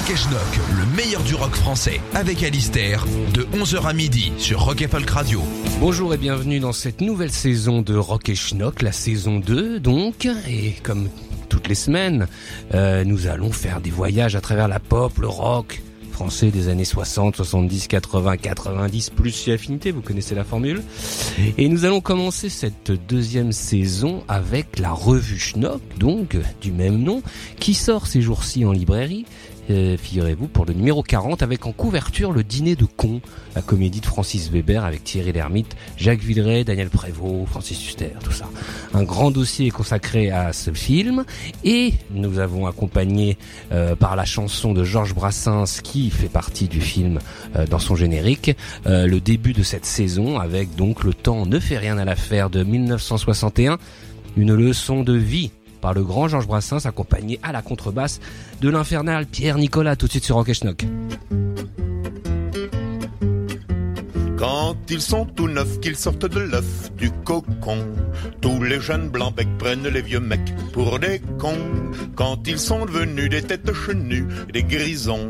Rock et Schnock, le meilleur du rock français, avec Alistair, de 11h à midi sur Rock et Folk Radio. Bonjour et bienvenue dans cette nouvelle saison de Rock et Schnock, la saison 2 donc, et comme toutes les semaines, euh, nous allons faire des voyages à travers la pop, le rock français des années 60, 70, 80, 90, plus si affinité, vous connaissez la formule. Et nous allons commencer cette deuxième saison avec la revue Schnock, donc du même nom, qui sort ces jours-ci en librairie figurez-vous, pour le numéro 40, avec en couverture le dîner de cons, la comédie de Francis Weber avec Thierry Lhermitte, Jacques Villeray, Daniel Prévost, Francis Huster, tout ça. Un grand dossier consacré à ce film, et nous avons accompagné euh, par la chanson de Georges Brassens, qui fait partie du film euh, dans son générique, le début de cette saison, avec donc Le temps ne fait rien à l'affaire de 1961, une leçon de vie par le grand Georges Brassens, accompagné à la contrebasse de l'infernal Pierre Nicolas, tout de suite sur Rock Schnock. Quand ils sont tout neufs, qu'ils sortent de l'œuf du cocon, tous les jeunes blancs becs prennent les vieux mecs pour des cons. Quand ils sont devenus des têtes chenues, des grisons,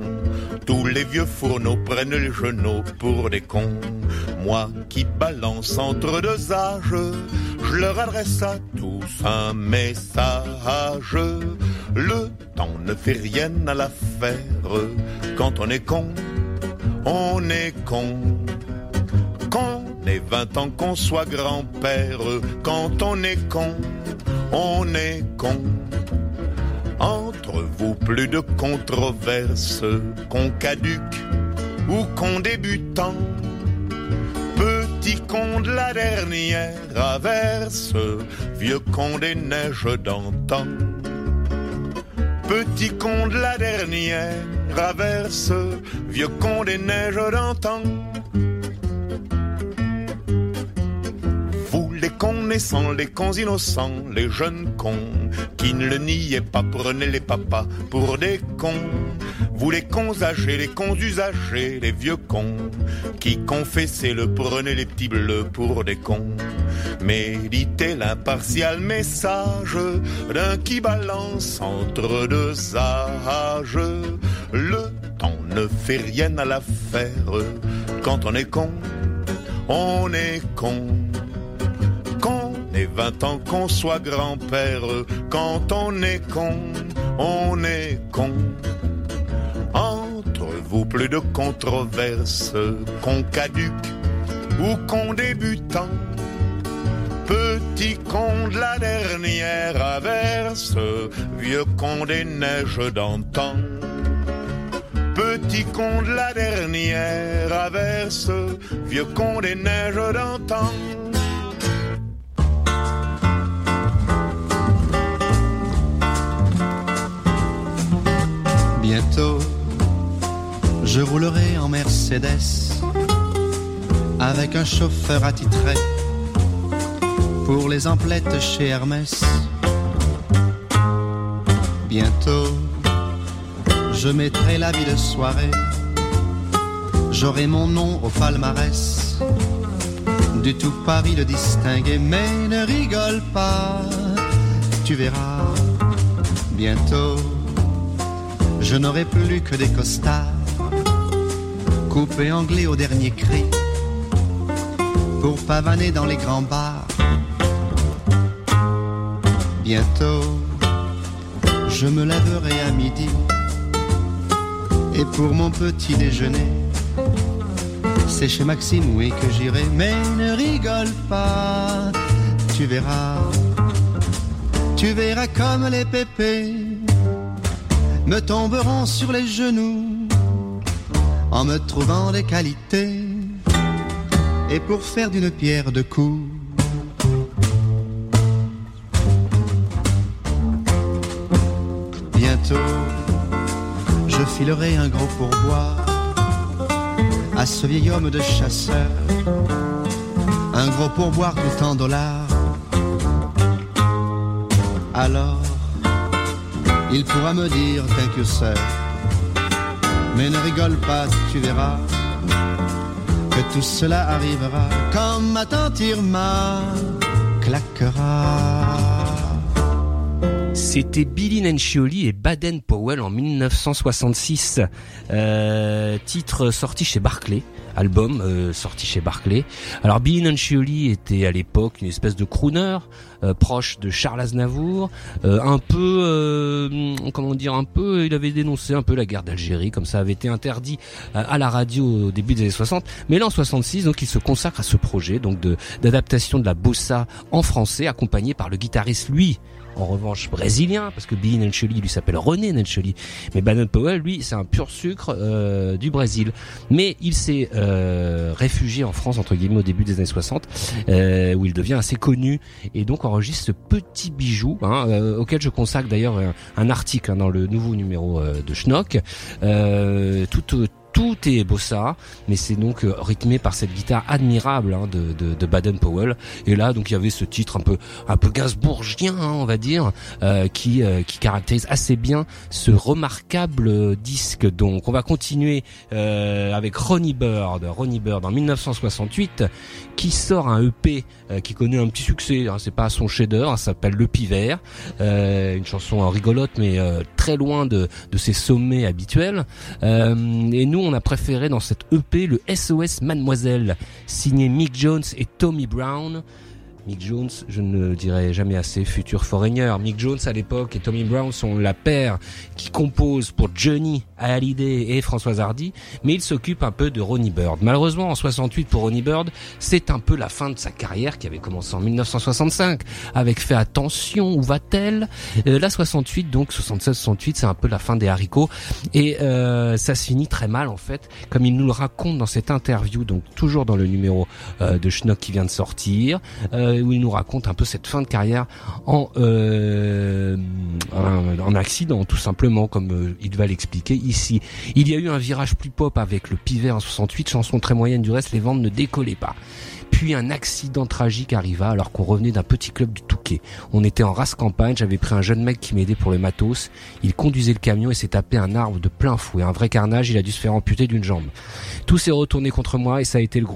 tous les vieux fourneaux prennent les genoux pour des cons. Moi qui balance entre deux âges, je leur adresse à tous un message. Le temps ne fait rien à l'affaire. Quand on est con, on est con. Qu'on ait 20 ans, qu'on soit grand-père, quand on est con, on est con. Entre vous, plus de controverses, qu'on caduque ou qu'on débutant. Petit con de la dernière averse, vieux con des neiges d'antan. Petit con de la dernière averse, vieux con des neiges d'antan. Les cons innocents, les jeunes cons qui ne le niaient pas, prenez les papas pour des cons. Vous les cons âgés, les cons usagés, les vieux cons qui confessaient le prenez les petits bleus pour des cons. Méditez l'impartial message d'un qui balance entre deux âges. Le temps ne fait rien à l'affaire. Quand on est con, on est con. Ait 20 ans, qu'on soit grand-père. Quand on est con, on est con. Entre vous, plus de controverses, qu'on caduque ou qu'on débutant. Petit con de la dernière averse, vieux con des neiges d'antan. Petit con de la dernière averse, vieux con des neiges d'antan. Avec un chauffeur attitré pour les emplettes chez Hermès. Bientôt, je mettrai la vie de soirée. J'aurai mon nom au palmarès. Du tout Paris le distinguer, mais ne rigole pas. Tu verras, bientôt, je n'aurai plus que des costards. Coupés anglais au dernier cri. Pour pavaner dans les grands bars. Bientôt, je me lèverai à midi. Et pour mon petit déjeuner, c'est chez Maxime, oui, que j'irai. Mais ne rigole pas, tu verras. Tu verras comme les pépés me tomberont sur les genoux en me trouvant des qualités. Et pour faire d'une pierre deux coups bientôt, je filerai un gros pourboire à ce vieil homme de chasseur. Un gros pourboire en dollars. Alors, il pourra me dire sir. Mais ne rigole pas, tu verras que tout cela arrivera quand ma tante Irma claquera. C'était Billy Nancioli et Baden Powell en 1966. Euh, titre sorti chez Barclay, album euh, sorti chez Barclay. Alors Billy Nancioli était à l'époque une espèce de crooner euh, proche de Charles Aznavour, un peu comment dire un peu il avait dénoncé un peu la guerre d'Algérie comme ça avait été interdit à la radio au début des années 60. Mais là en 66 donc il se consacre à ce projet donc d'adaptation de la bossa en français accompagné par le guitariste lui en revanche brésilien, parce que Billy Nelcheli lui s'appelle René Nelcheli, mais Baden Powell, lui, c'est un pur sucre euh, du Brésil. Mais il s'est euh, réfugié en France, entre guillemets, au début des années 60, euh, où il devient assez connu, et donc enregistre ce petit bijou, hein, euh, auquel je consacre d'ailleurs un, article hein, dans le nouveau numéro de Schnock, tout tout est bossa, mais c'est donc euh, rythmé par cette guitare admirable hein, de, de, de, Baden Powell. Et là, donc il y avait ce titre un peu un peu hein, on va dire, euh, qui euh, qui caractérise assez bien ce remarquable disque. Donc on va continuer avec Ronnie Bird, Ronnie Bird en 1968, qui sort un EP qui connaît un petit succès. Hein, c'est pas son chef-d'œuvre, ça s'appelle Le Pivert, une chanson rigolote mais très loin de de ses sommets habituels. et on a préféré dans cette EP le SOS Mademoiselle, signé Mick Jones et Tommy Brown. Mick Jones, je ne dirai jamais assez, futur foreigner. Mick Jones à l'époque et Tommy Brown sont la paire qui compose pour Johnny Hallyday et Françoise Hardy, mais il s'occupe un peu de Ronnie Bird. Malheureusement, en 68 pour Ronnie Bird, c'est un peu la fin de sa carrière qui avait commencé en 1965 avec Fait attention, où va-t-elle? Euh, La 68, donc 76-68, c'est un peu la fin des haricots et euh, ça se finit très mal en fait, comme il nous le raconte dans cette interview, donc toujours dans le numéro euh, de Schnock qui vient de sortir. Euh, où il nous raconte un peu cette fin de carrière en euh, en, accident tout simplement comme euh, il va l'expliquer ici. Il y a eu un virage plus pop avec le Pivet en 68, chanson très moyenne du reste, les ventes ne décollaient pas. Puis un accident tragique arriva alors qu'on revenait d'un petit club du Touquet. On était en race campagne, j'avais pris un jeune mec qui m'aidait pour le matos. Il conduisait le camion et s'est tapé un arbre de plein fouet. Un vrai carnage, il a dû se faire amputer d'une jambe. Tout s'est retourné contre moi et ça a été le,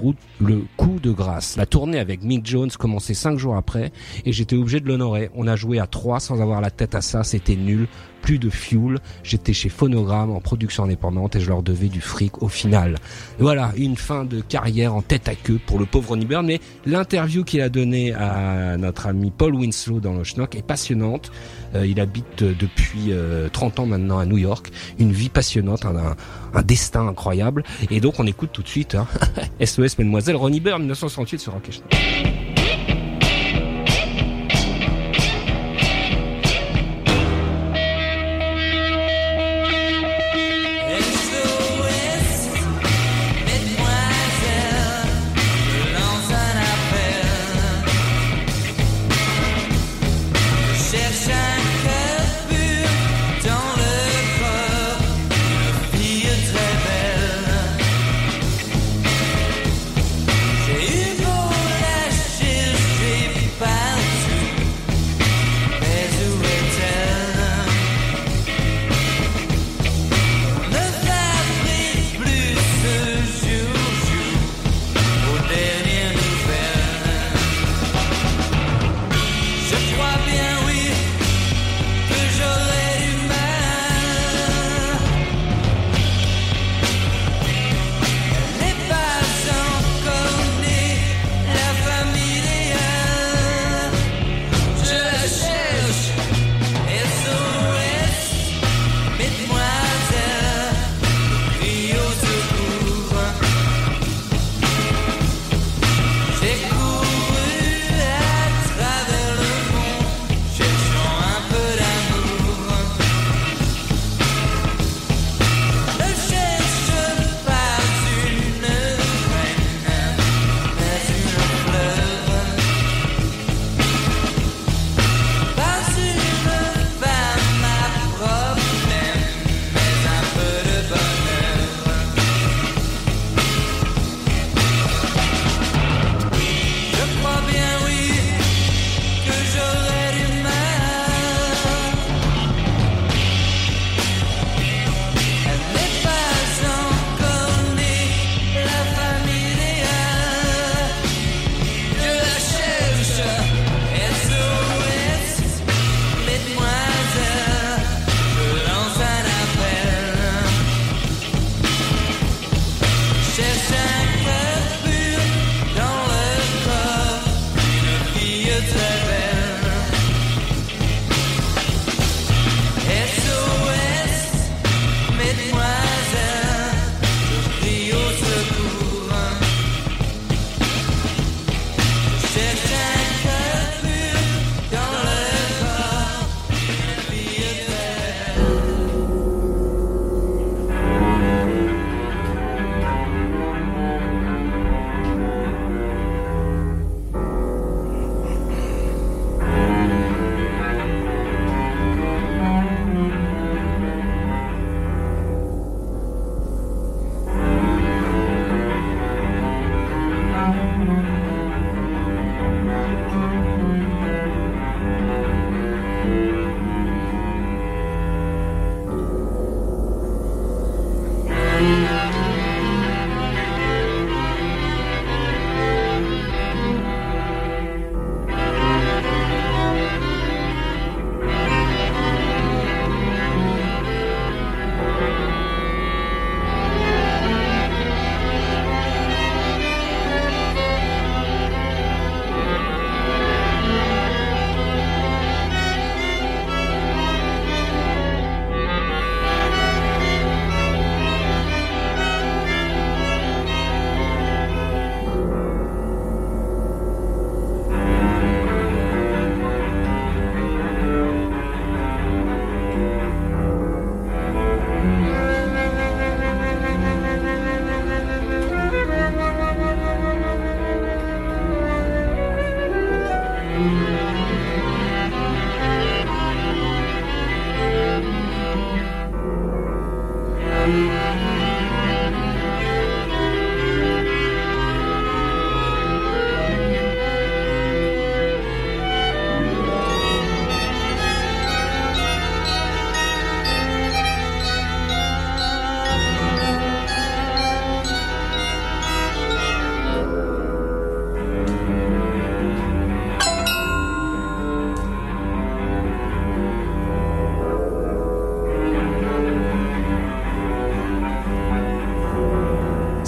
le coup de grâce. La tournée avec Mick Jones commençait cinq jours après et j'étais obligé de l'honorer. On a joué à trois sans avoir la tête à ça, c'était nul plus de fuel. J'étais chez Phonogram en production indépendante et je leur devais du fric au final. Voilà, une fin de carrière en tête à queue pour le pauvre Ronnie Byrne. Mais l'interview qu'il a donnée à notre ami Paul Winslow dans le Schnock est passionnante. Euh, il habite depuis 30 euh, ans maintenant à New York. Une vie passionnante, un, un, destin incroyable. Et donc on écoute tout de suite hein, SOS Mademoiselle Ronnie Byrne 1968 sur Rock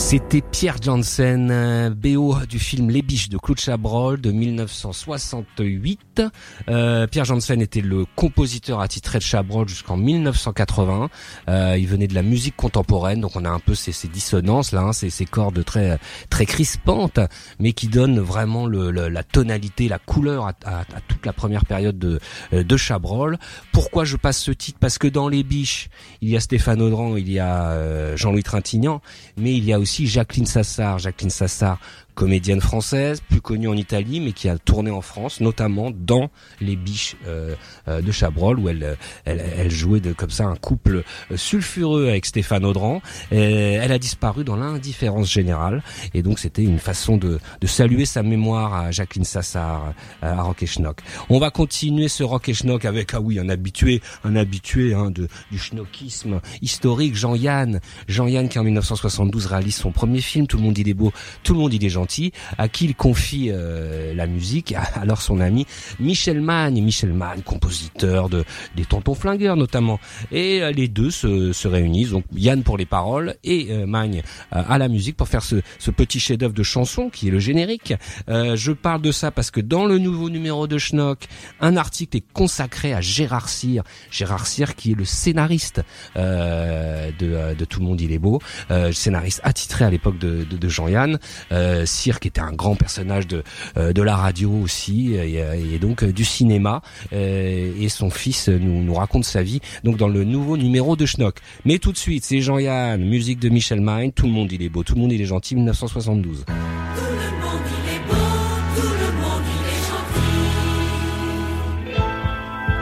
C'était Pierre Janssen, BO du film Les Biches de Claude Chabrol de 1968. Euh, Pierre Janssen était le compositeur attitré de Chabrol jusqu'en 1980. Euh, il venait de la musique contemporaine, donc on a un peu ces, ces dissonances là, hein, ces, cordes très très crispantes, mais qui donnent vraiment la tonalité, la couleur à, toute la première période de, de Chabrol. Pourquoi je passe ce titre? Parce que dans Les Biches, il y a Stéphane Audran, il y a euh, Jean-Louis Trintignant, mais il y a aussi Jacqueline Sassard. Jacqueline Sassard, comédienne française, plus connue en Italie, mais qui a tourné en France, notamment dans Les Biches euh, euh, de Chabrol, où elle, elle, jouait de, comme ça un couple sulfureux avec Stéphane Audran. elle a disparu dans l'indifférence générale, et donc c'était une façon de, de, saluer sa mémoire à Jacqueline Sassard, à Rock et Schnock. On va continuer ce Rock et Schnock avec, ah oui, un habitué, un habitué hein, de, du schnockisme historique, Jean-Yann. Jean-Yann qui en 1972 réalise son premier film, Tout le monde dit des beaux, tout le monde dit des gentil à qui il confie euh, la musique, alors son ami Michel Magne, Michel Magne, compositeur de des Tontons Flingueurs notamment, et euh, les deux se, se, réunissent, donc Yann pour les paroles et euh, Magne à la musique pour faire ce, petit chef-d'œuvre de chanson qui est le générique. je parle de ça parce que dans le nouveau numéro de Schnock, un article est consacré à Gérard Cyr, Gérard Cyr qui est le scénariste de, Tout le monde il est beau, scénariste attitré à l'époque de Jean-Yann. Cyr qui était un grand personnage de euh, de la radio aussi et, donc euh, du cinéma euh, et son fils nous nous raconte sa vie donc dans le nouveau numéro de Schnock. Mais tout de suite, c'est Jean-Yann, musique de Michel Mind, tout le monde il est beau, tout le monde il est gentil 1972.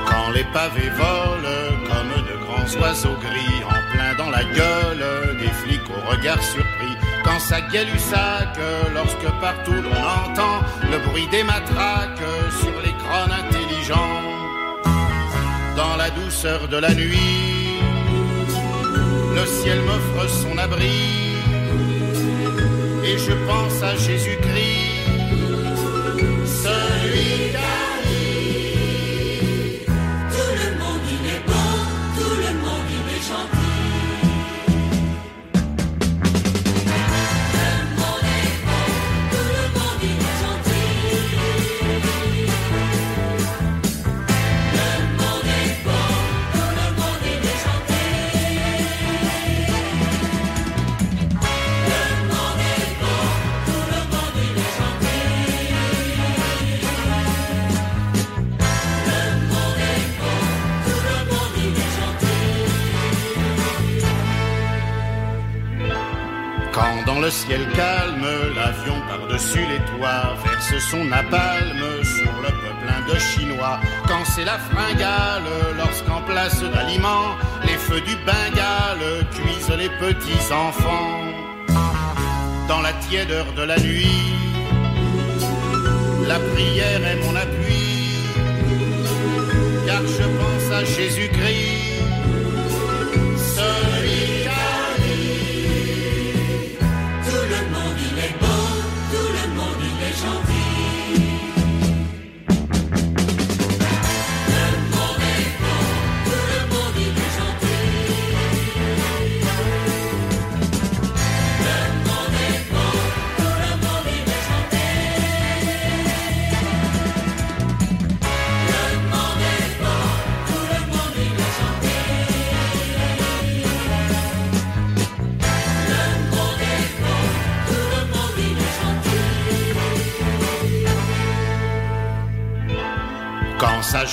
Quand les pavés volent comme de grands oiseaux gris en plein dans la gueule des flics au regard surpris quand ça sac, lorsque partout l'on entend le bruit des matraques sur les crânes intelligents. Dans la douceur de la nuit, le ciel m'offre son abri, et je pense à Jésus-Christ, celui qui le ciel calme, l'avion par-dessus les toits verse son napalm sur le peuple Chinois Quand c'est la fringale, lorsqu'en place d'aliments, les feux du Bengale cuisent les petits enfants. Dans la tièdeur de la nuit, la prière est mon appui, car je pense à Jésus-Christ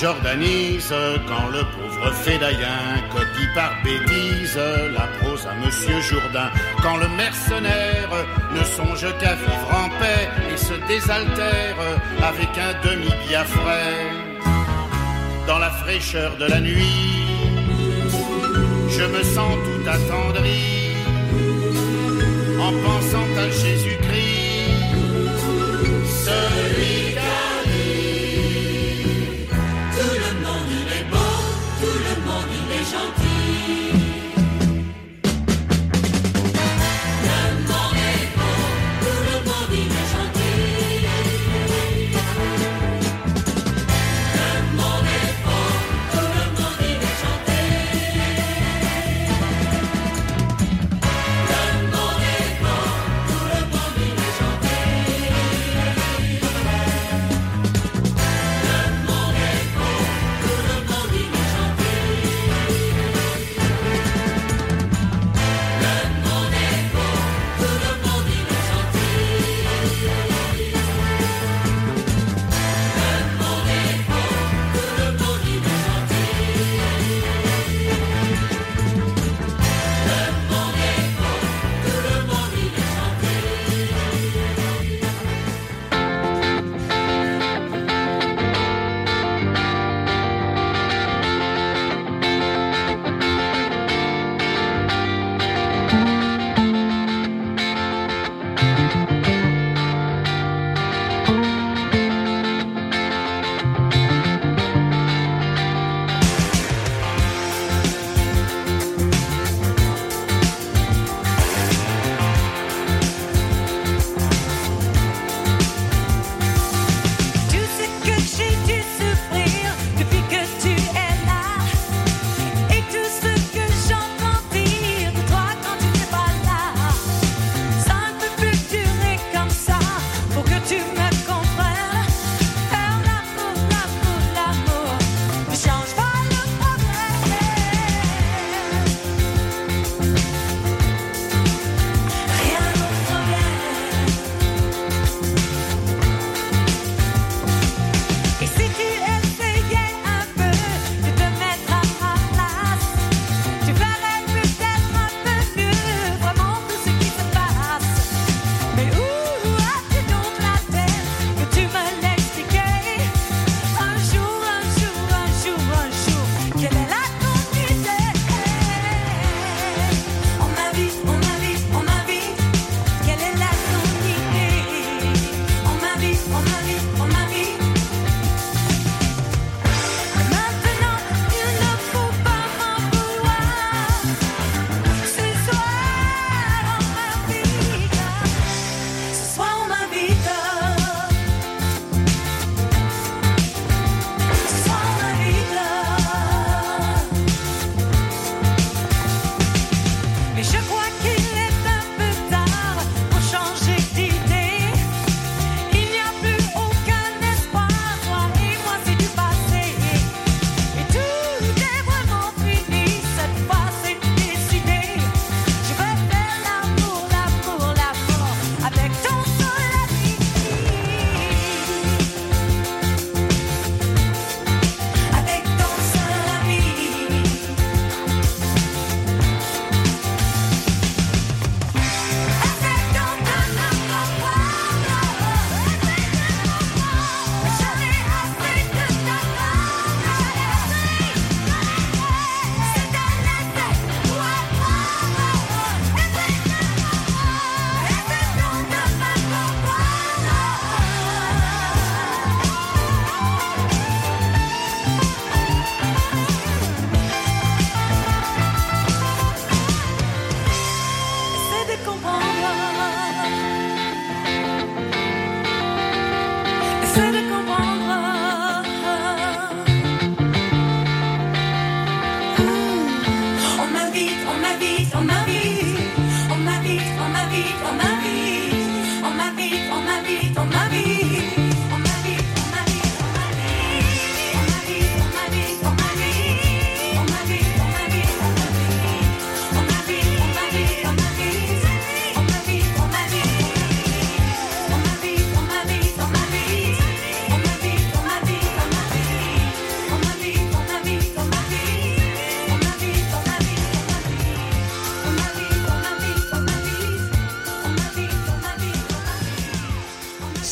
jordanise quand le pauvre fédaïen copie par bêtise la prose à Monsieur Jourdain. Quand le mercenaire ne songe qu'à vivre en paix et se désaltère avec un demi-biafrais. Dans la fraîcheur de la nuit, je me sens tout attendri en pensant à Jésus-Christ,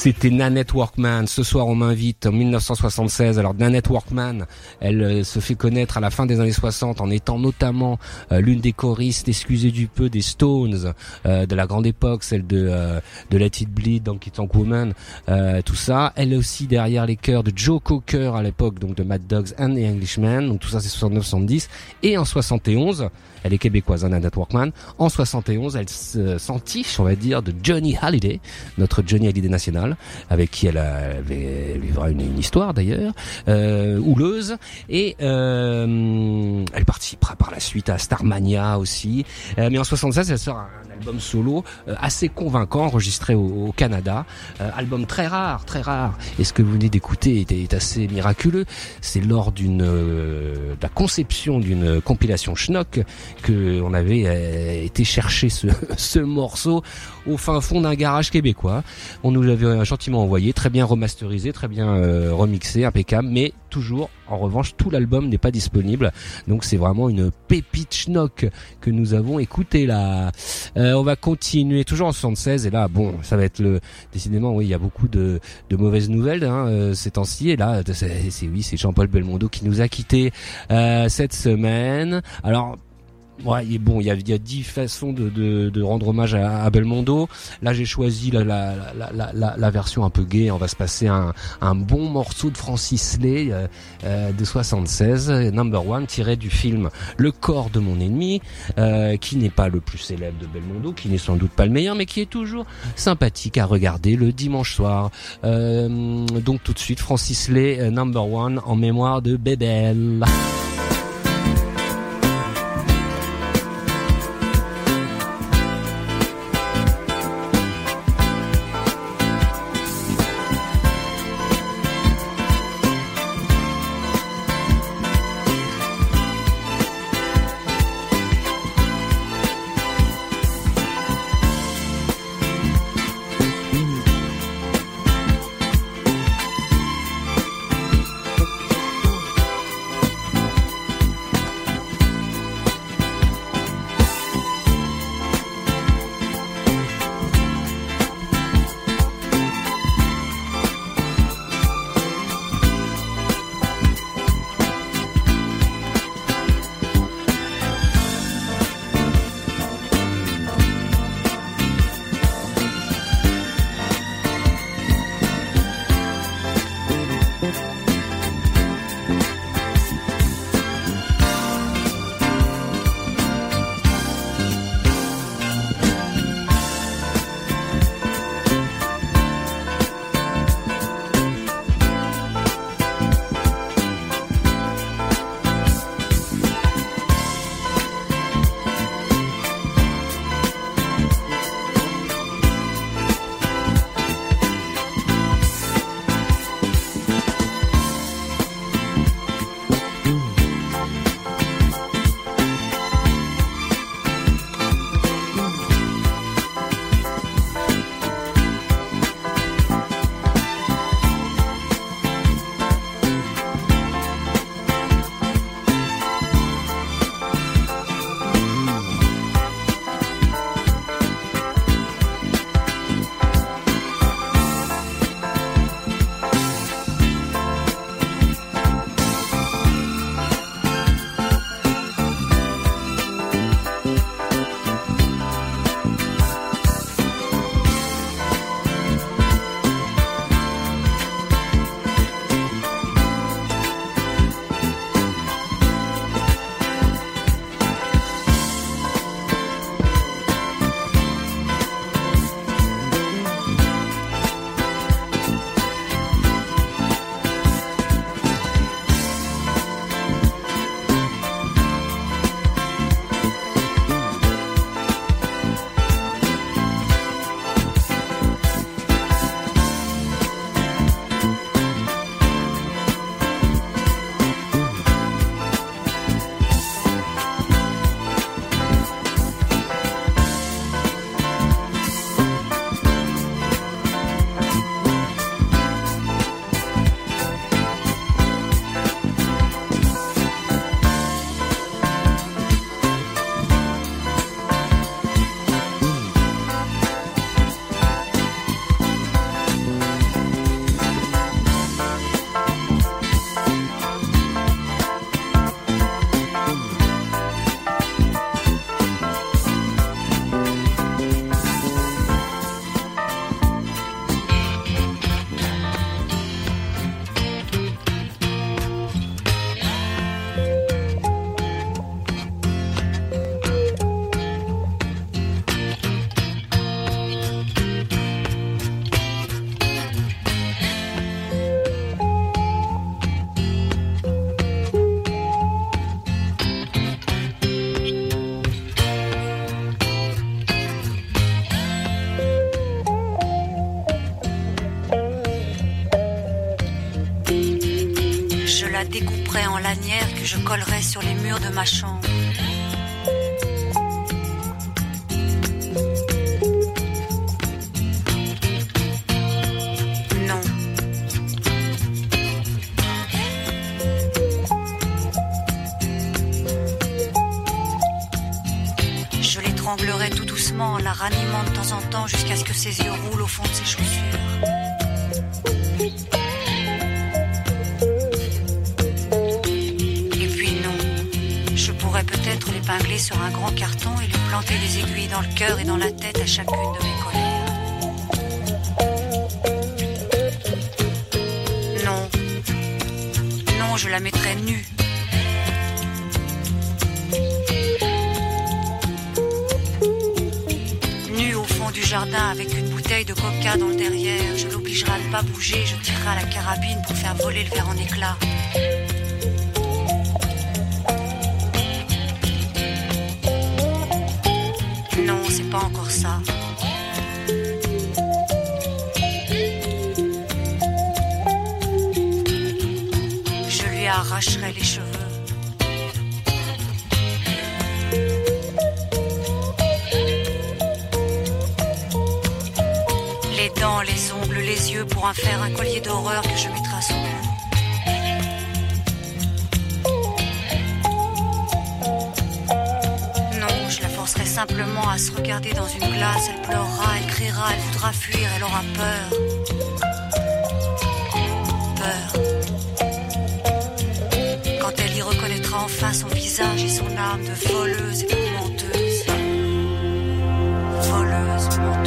C'était Nanette Workman. Ce soir, on m'invite en 1976. Alors Nanette Workman, elle euh, se fait connaître à la fin des années 60 en étant notamment euh, l'une des choristes, excusez du peu, des Stones euh, de la grande époque, celle de de Let It Bleed, Donkey Tank Woman, tout ça. Elle est aussi derrière les chœurs de Joe Cocker à l'époque, donc de Mad Dogs and the Englishmen. Donc tout ça, c'est 69-70. Et en 71, elle est québécoise, hein, Nanette Workman. En 71, elle s'entiche, on va dire, de Johnny Hallyday, notre Johnny Hallyday national, avec qui elle, avait, vivra une, histoire d'ailleurs, euh, houleuse. Et euh, elle participera par la suite à Starmania aussi. Euh, mais en 76, elle sort un, album solo euh, assez convaincant, enregistré au, Canada. Euh, album très rare, très rare. Et ce que vous venez d'écouter est, assez miraculeux. C'est lors d'une la conception d'une compilation Schnock que on avait euh, été chercher ce, ce morceau au fin fond d'un garage québécois. On nous l'avait gentiment envoyé, très bien remasterisé, très bien euh, remixé, impeccable, mais toujours, en revanche, tout l'album n'est pas disponible. Donc c'est vraiment une pépite schnock que nous avons écouté là. Euh, on va continuer toujours en 76 et là, bon, ça va être le décidément, oui, il y a beaucoup de, de mauvaises nouvelles hein, euh, ces temps-ci et là, c'est oui, c'est Jean-Paul Belmondo qui nous a quitté euh, cette semaine. Alors Ouais, et bon, il y a, dix façons de, de, de, rendre hommage à, Belmondo. Là, j'ai choisi la, version un peu gay. On va se passer un, bon morceau de Francis Lay euh, euh de 76, Number One, tiré du film Le corps de mon ennemi, euh, qui n'est pas le plus célèbre de Belmondo, qui n'est sans doute pas le meilleur, mais qui est toujours sympathique à regarder le dimanche soir. Donc tout de suite, Francis Lay, Number One, en mémoire de Bébel. Que je collerai sur les murs de ma chambre. Non. Je l'étranglerai tout doucement en la ranimant de temps en temps jusqu'à ce que ses yeux roulent au fond de ses chaussures. Dans le cœur et dans la tête à chacune de mes colères. Non, non, je la mettrais nue. Nue au fond du jardin avec une bouteille de coca dans le derrière, je l'obligerai à ne pas bouger, je tirerai la carabine pour faire voler le verre en éclats. Forcerai simplement à se regarder dans une glace. Elle pleurera, elle criera, elle voudra fuir, elle aura peur. Peur. Quand elle y reconnaîtra enfin son visage et son âme de voleuse et de menteuse. Voleuse, menteuse.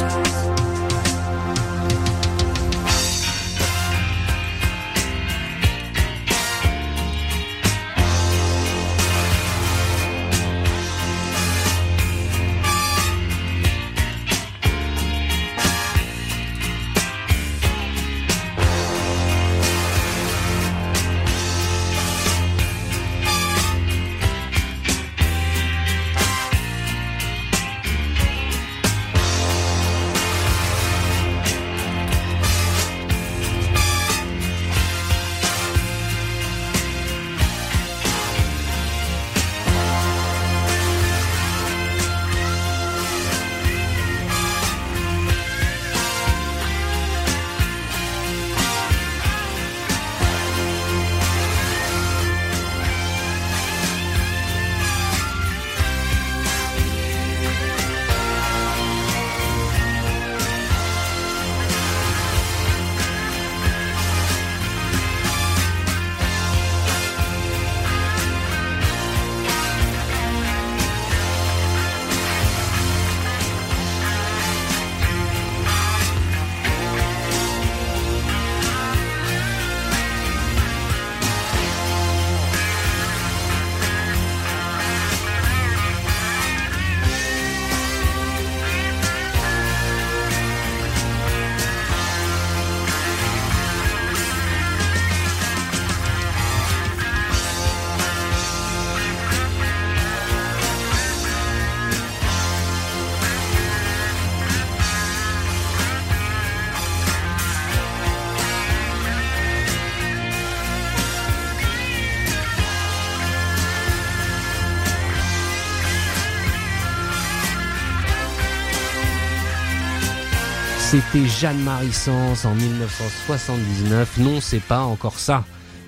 C'était Jeanne-Marie Sens en 1979. Non, c'est pas encore ça.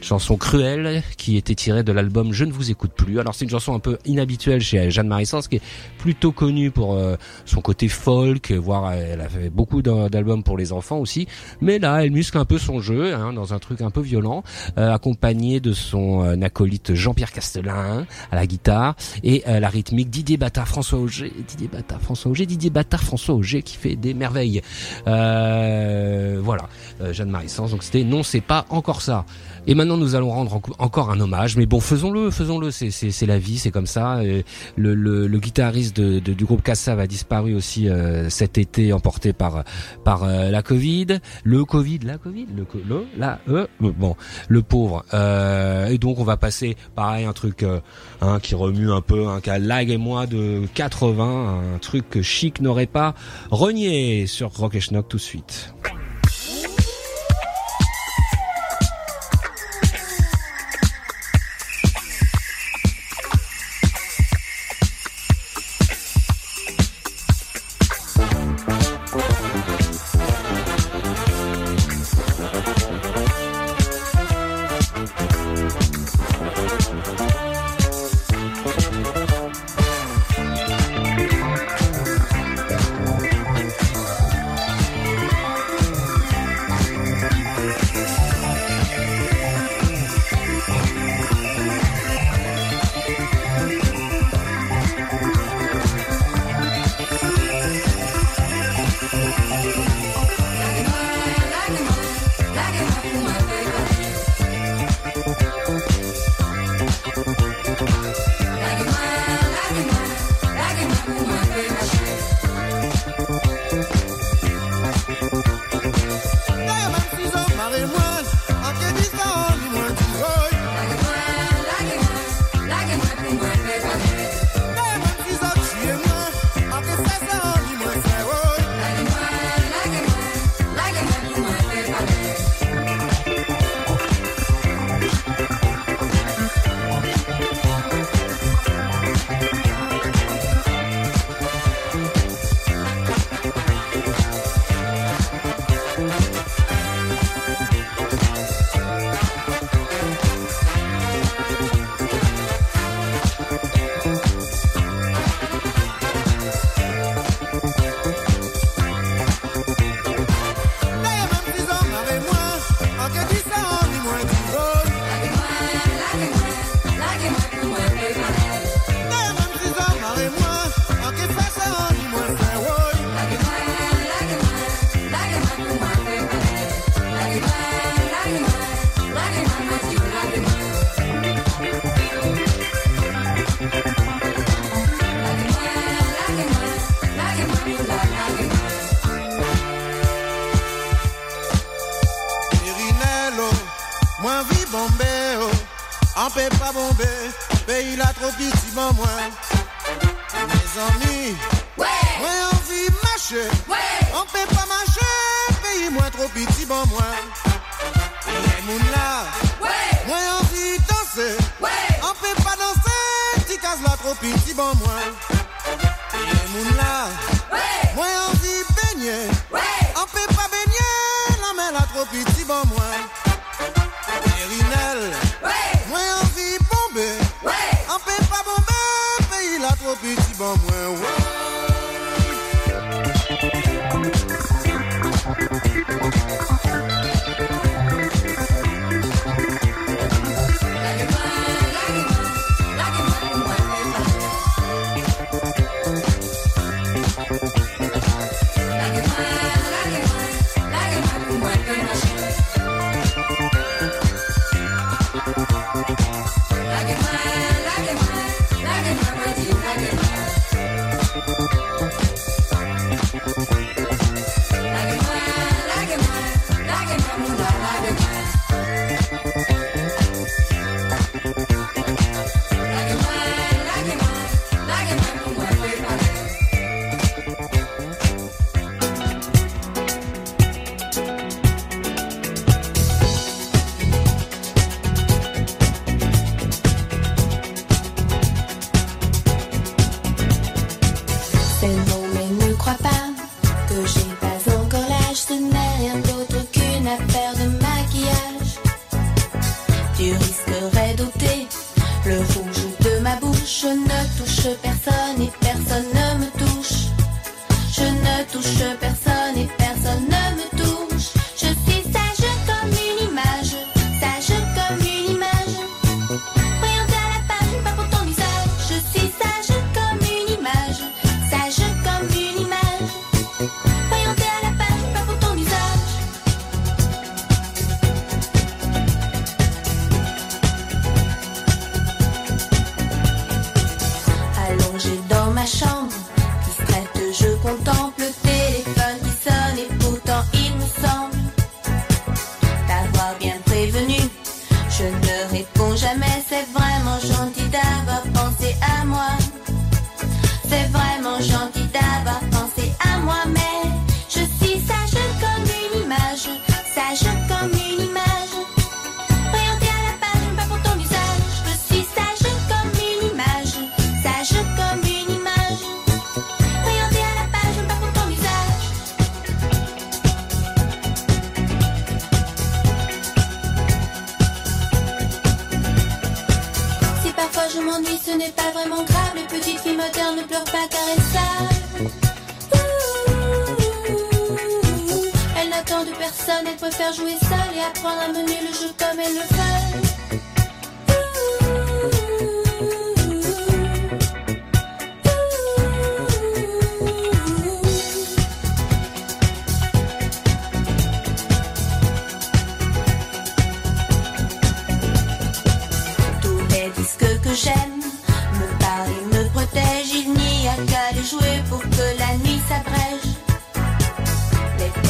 Chanson cruelle qui était tirée de l'album Je ne vous écoute plus. Alors c'est une chanson un peu inhabituelle chez Jeanne-Marie Sens qui est plutôt connue pour euh, son côté folk, voire elle a fait beaucoup d'albums pour les enfants aussi. Mais là, elle muscle un peu son jeu hein, dans un truc un peu violent, euh, accompagné de son euh, acolyte Jean-Pierre Castelin à la guitare et la rythmique Didier Bata, François Auger, Didier Bata, François Auger, Didier Bata, François Auger qui fait des merveilles. voilà, Jeanne-Marie Sens. Donc c'était non, c'est pas encore ça. Et maintenant, nous allons rendre encore un hommage. Mais bon, faisons-le, faisons-le. C'est la vie, c'est comme ça. Le, le, le guitariste de, de, du groupe Kassav a disparu aussi euh, cet été, emporté par par euh, la Covid. Le Covid, la Covid, le, le la euh, bon, le pauvre. Euh, et donc, on va passer, pareil, un truc hein, qui remue un peu, un cas lag et moi de 80, un truc que Chic n'aurait pas renié sur Rock et Schnock tout de suite. Peut pas bomber, pays la trop petit, bon moi. Mes amis, ouais. moi envie marcher, ouais. on peut pas marcher, pays moins trop petit, bon moi. Les moun là, ouais. moi envie danser, ouais. on peut pas danser, si casse la trop petit, bon moi. Les moun là, ouais. moi envie baigner, ouais. on peut pas baigner, la main la trop petit, bon moi. je ne touche personne et personne ne me touche. Je ne touche personne et personne ne me touche.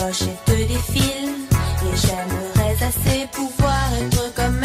proche et te défile. Et j'aimerais assez pouvoir être comme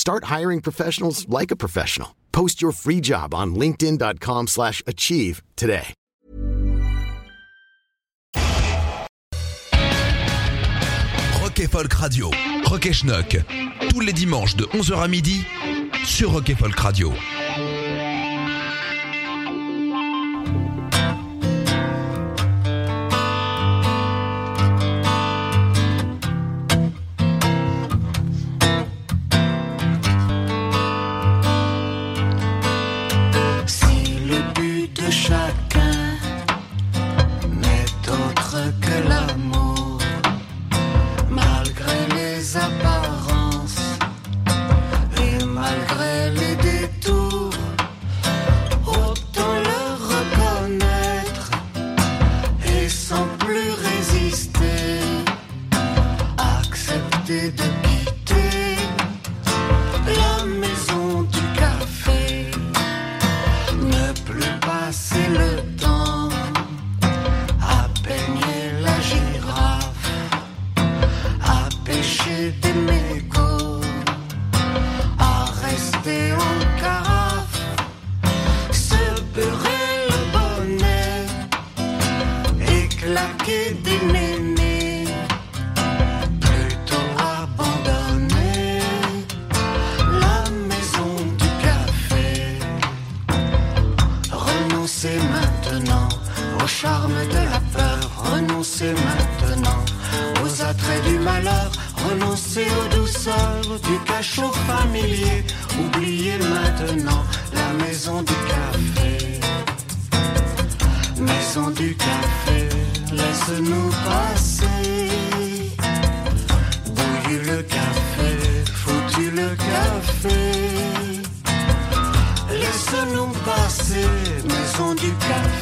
Start hiring professionals like a professional. Post your free job on linkedin.com/achieve slash achieve today. Rock et Folk Radio. Rock et. Tous les dimanches de 11h à midi sur Rock et Folk Radio. Bouillu le café, foutu le café. Laisse-nous passer, maison du café.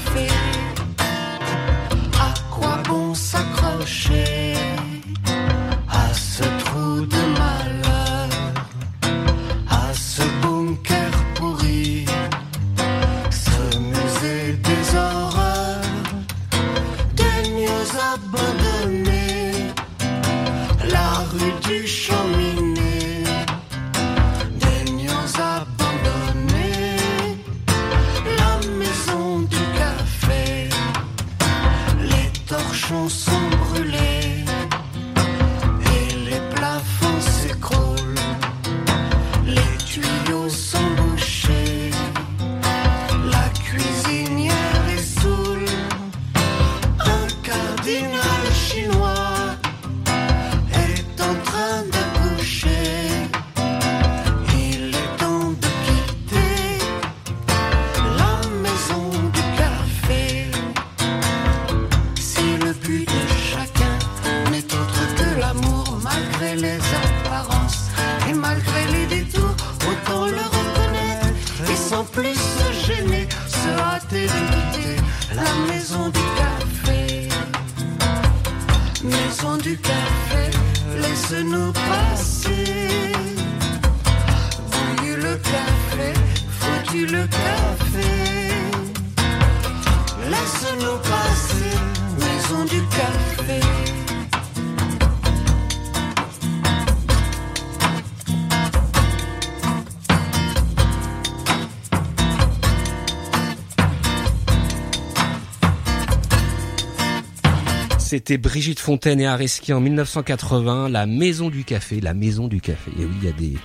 C'était Brigitte Fontaine et Areski en 1980, La Maison du Café, La Maison du Café. Et oui, il y a des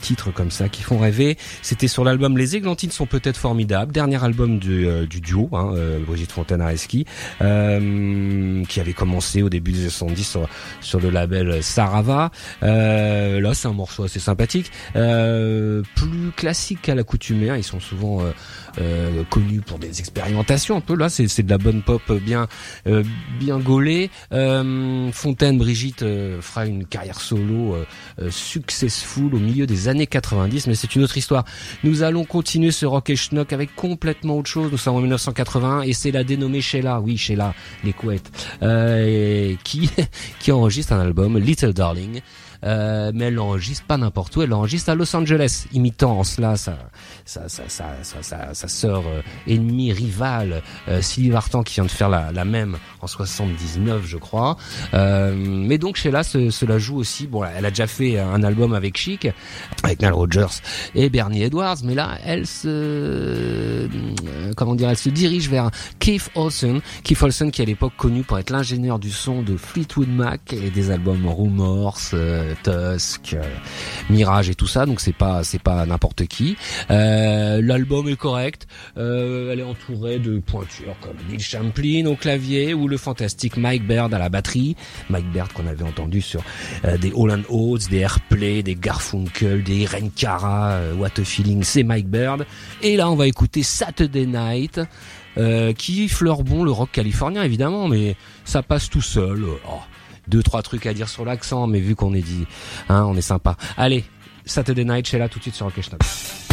titres comme ça qui font rêver. C'était sur l'album Les Églantines sont peut-être formidables, dernier album du, euh, du duo, hein, euh, Brigitte Fontaine Areski, euh, qui avait commencé au début des années 70 sur, le label Sarava. Euh, là, c'est un morceau assez sympathique, plus classique qu'à l'accoutumée. hein. Ils sont souvent euh, connu pour des expérimentations un peu. Là, c'est c'est de la bonne pop bien euh, bien gaulée. Euh, Fontaine Brigitte euh, fera une carrière solo euh, euh, successful au milieu des années 90, mais c'est une autre histoire. Nous allons continuer ce rock et schnock avec complètement autre chose. Nous sommes en 1981 et c'est la dénommée Sheila, oui Sheila, les couettes, et qui qui enregistre un album Little Darling. Euh, mais elle l'enregistre pas n'importe où, elle l'enregistre à Los Angeles, imitant en cela sa sa sa sa sa, sa, sœur euh, ennemie rivale euh, Sylvie Vartan qui vient de faire la, la même en 79 je crois. Euh, mais donc Sheila se, se la joue aussi. Bon, elle a déjà fait un album avec Chic, avec Nile Rodgers et Bernie Edwards, mais là elle se comment dire, elle se dirige vers Keith Olsen, Keith Olsen qui à l'époque connu pour être l'ingénieur du son de Fleetwood Mac et des albums Rumors, euh, Tusk, Mirage et tout ça. Donc c'est pas c'est pas n'importe qui. Euh, L'album est correct. Euh, elle est entourée de pointures comme Bill Champlin au clavier ou le fantastique Mike Baird à la batterie. Mike Baird qu'on avait entendu sur euh, des Holland Oates, des Airplay, des Garfunkel, des euh, What a Feeling, c'est Mike Baird. Et là on va écouter Saturday Night. euh, qui fleure bon le rock californien évidemment, mais ça passe tout seul. Oh, deux trois trucs à dire sur l'accent, mais vu qu'on est dit, hein, on est sympa. Allez, Saturday Night, chez là tout de suite sur Rock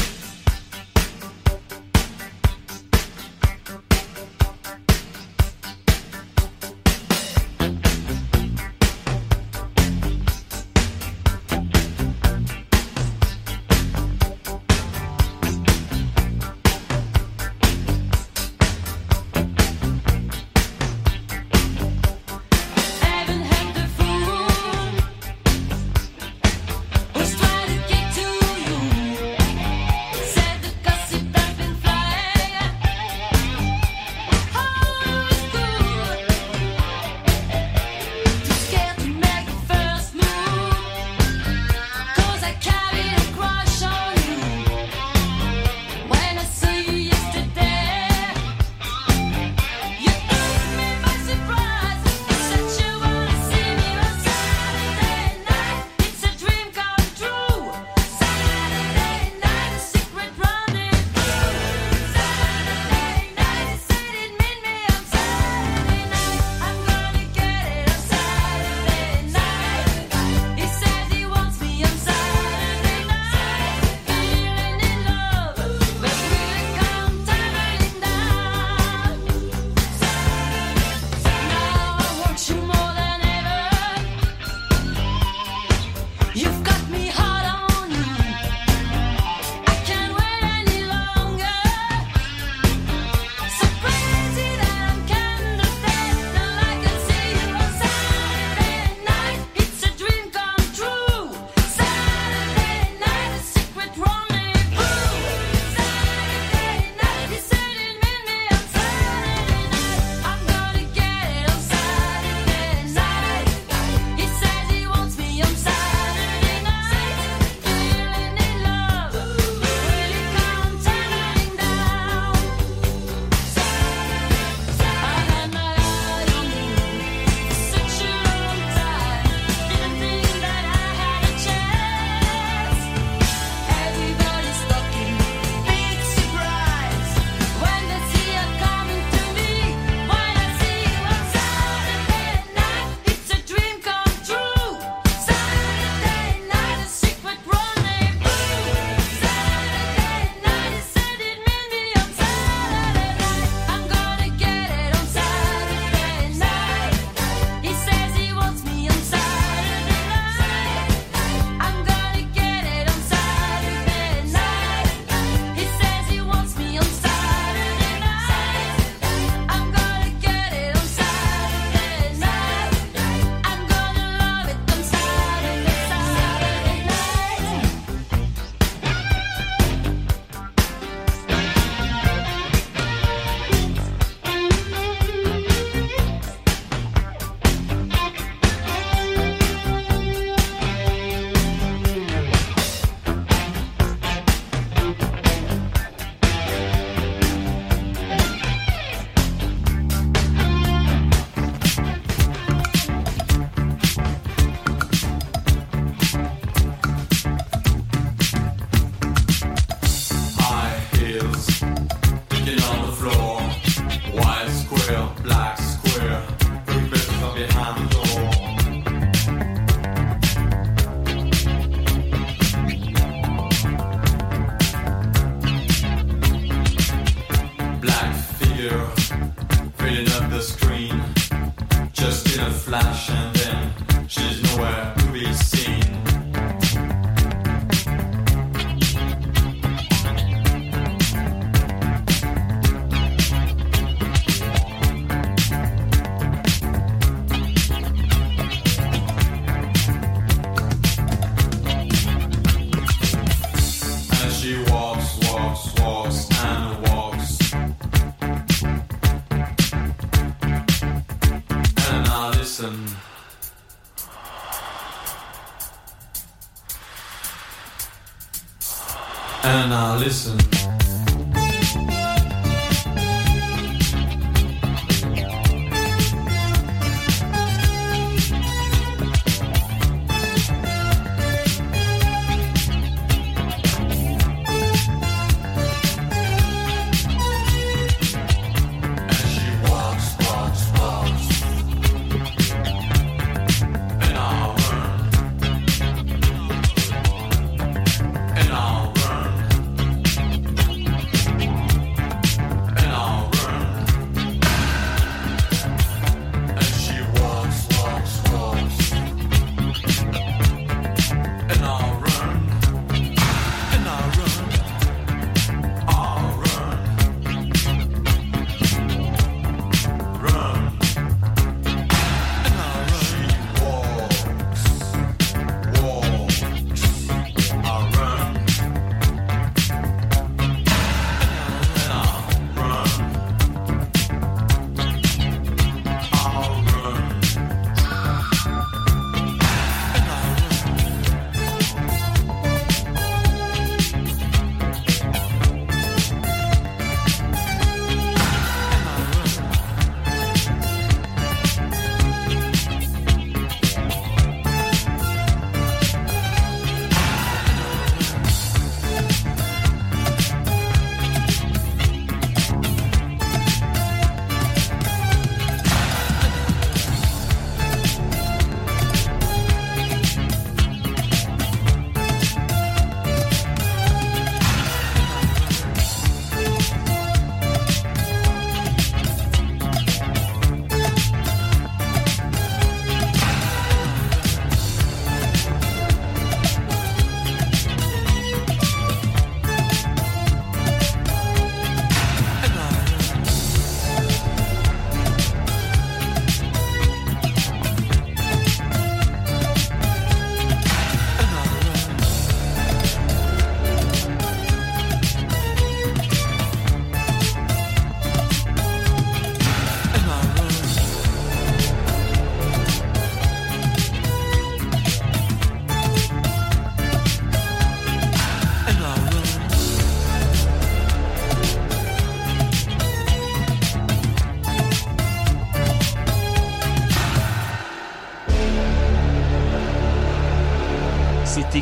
blocks.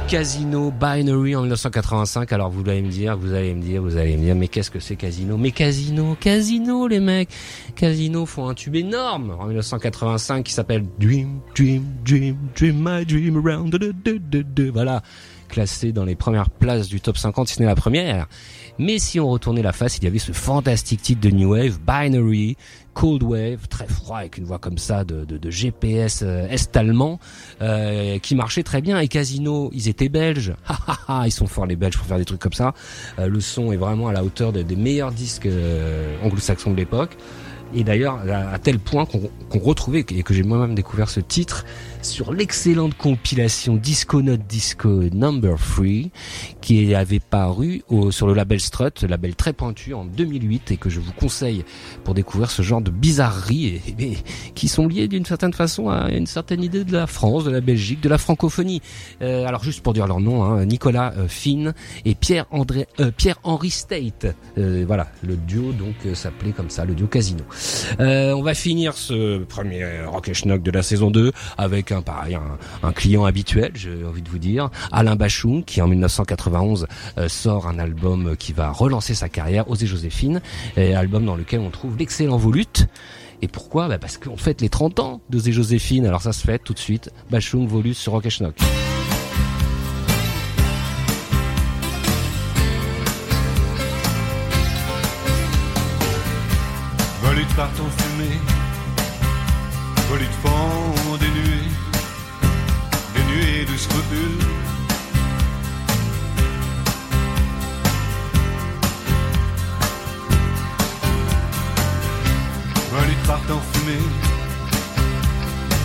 Casino Binary en 1985. Alors vous allez me dire, vous allez me dire, vous allez me dire, mais qu'est-ce que c'est Casino? Mais Casino, Casino les mecs Casino font un tube énorme en 1985 qui s'appelle Dream, Dream, Dream, Dream My Dream Around. Voilà, classé dans les premières places du top 50, si ce n'est la première. Mais si on retournait la face, il y avait ce fantastique titre de New Wave, Binary, Cold Wave, très froid avec une voix comme ça de, de, de GPS euh, est-allemand, euh, qui marchait très bien. Et Casino, ils étaient belges. Ils sont forts les Belges pour faire des trucs comme ça. Euh, le son est vraiment à la hauteur de- des meilleurs disques euh, anglo-saxons de l'époque. Et d'ailleurs, à, à tel point qu'on qu'on retrouvait, et que j'ai moi-même découvert ce titre, sur l'excellente compilation Disco Note Disco Number 3, qui avait paru au, sur le label Strut, label très pointu en 2008, et que je vous conseille pour découvrir ce genre de bizarreries, et, et- qui sont liées d'une certaine façon à une certaine idée de la France, de la Belgique, de la francophonie. Euh, alors juste pour dire leur nom, hein, Nicolas euh, Finn et Pierre André, euh, Pierre Henry State. Euh, voilà, le duo donc euh, s'appelait comme ça, le duo Casino. Euh, on va finir ce premier Rock et Schnock de la saison 2 avec pareil, un, client habituel, j'ai envie de vous dire, Alain Bachung, qui en 1991 euh, sort un album qui va relancer sa carrière, Osez Joséphine, album dans lequel on trouve l'excellent Volute. Et pourquoi? Bah Parce qu'on fête les 30 ans d'Osez Joséphine, alors ça se fête tout de suite. Bachung, Volute sur Rock Schnock. Fumée, volutes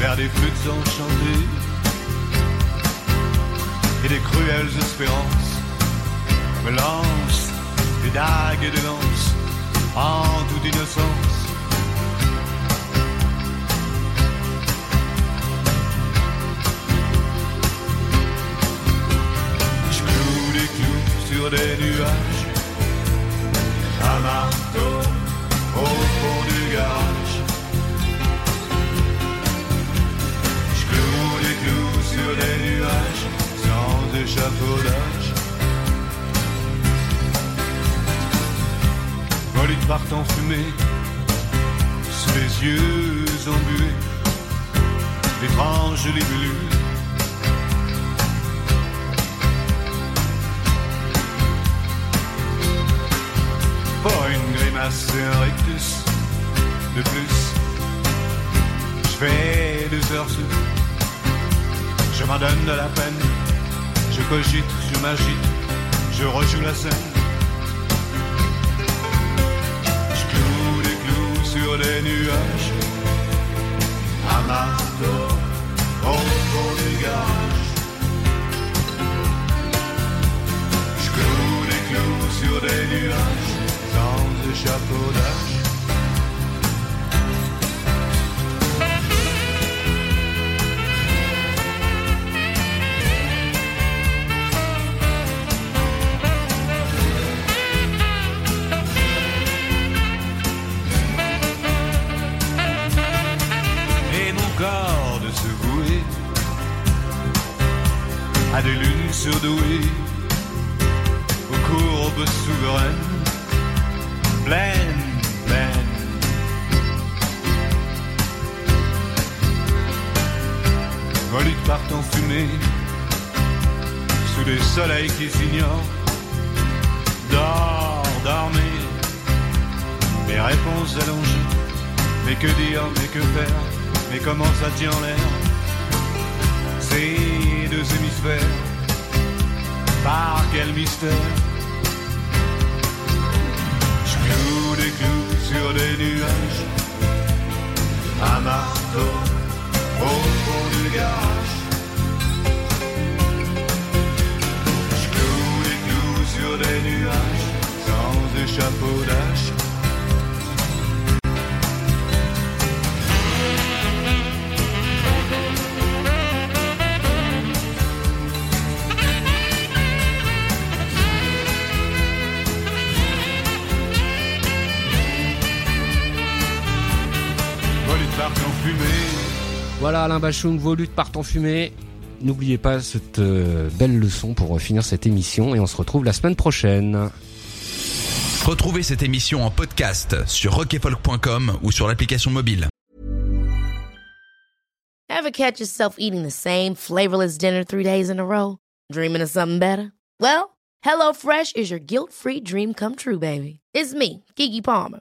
vers des flûtes enchantées et des cruelles espérances me lancent des dagues et des lances en toute innocence. Je cloue des clous sur des nuages, un marteau au fond du garage. Sur des nuages, sans échafaudage. Volutes partent en fumée, sous les yeux embués, d'étranges libellules. Pour une grimace et un rictus de plus, je fais deux heures sous. Je m'en donne de la peine, je cogite, je m'agite, je rejoue la scène. Je cloue des clous sur des nuages, un marteau au fond du garage. Je cloue des clous sur des nuages, sans échafaudage. et surdouées, aux courbes souveraines, pleines, pleines. Volutes partent en fumée, sous des soleils qui s'ignorent. Dors, dormez, mes réponses allongées. Mais que dire, mais que faire, mais comment ça tient en l'air? Ces deux hémisphères, par quel mystère Je cloue des clous sur des nuages, un marteau au fond du garage. Je cloue des clous sur des nuages, sans échafaudage. Voilà, Alain Bachung, vos luttes partent en fumée. N'oubliez pas cette euh, belle leçon pour euh, finir cette émission et on se retrouve la semaine prochaine. Retrouvez cette émission en podcast sur rockefolk.com ou sur l'application mobile. Ever catch yourself eating the same flavorless dinner three days in a row? Dreaming of something better? Well, HelloFresh is your guilt-free dream come true, baby. It's me, Kiki Palmer.